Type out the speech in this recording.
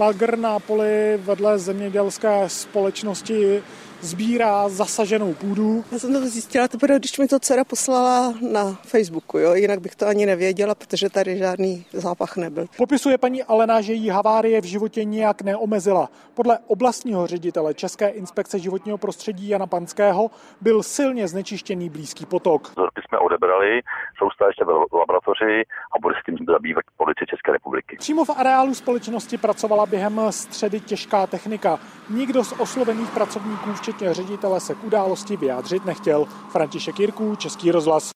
Bagr na poli vedle zemědělské společnosti sbírá zasaženou půdu. Já jsem to zjistila teprve, když mi to dcera poslala na Facebooku, jo? jinak bych to ani nevěděla, protože tady žádný zápach nebyl. Popisuje paní Alena, že jí havárie v životě nijak neomezila. Podle oblastního ředitele České inspekce životního prostředí Jana Panského byl silně znečištěný blízký potok. Jsme odebrali, jsou stále ještě v laboratoři a bude s tím zabývat policie České republiky. Přímo v areálu společnosti pracovala během středy těžká technika. Nikdo z oslovených pracovníků, včetně ředitele, se k události vyjádřit nechtěl. František Jirků, Český rozhlas.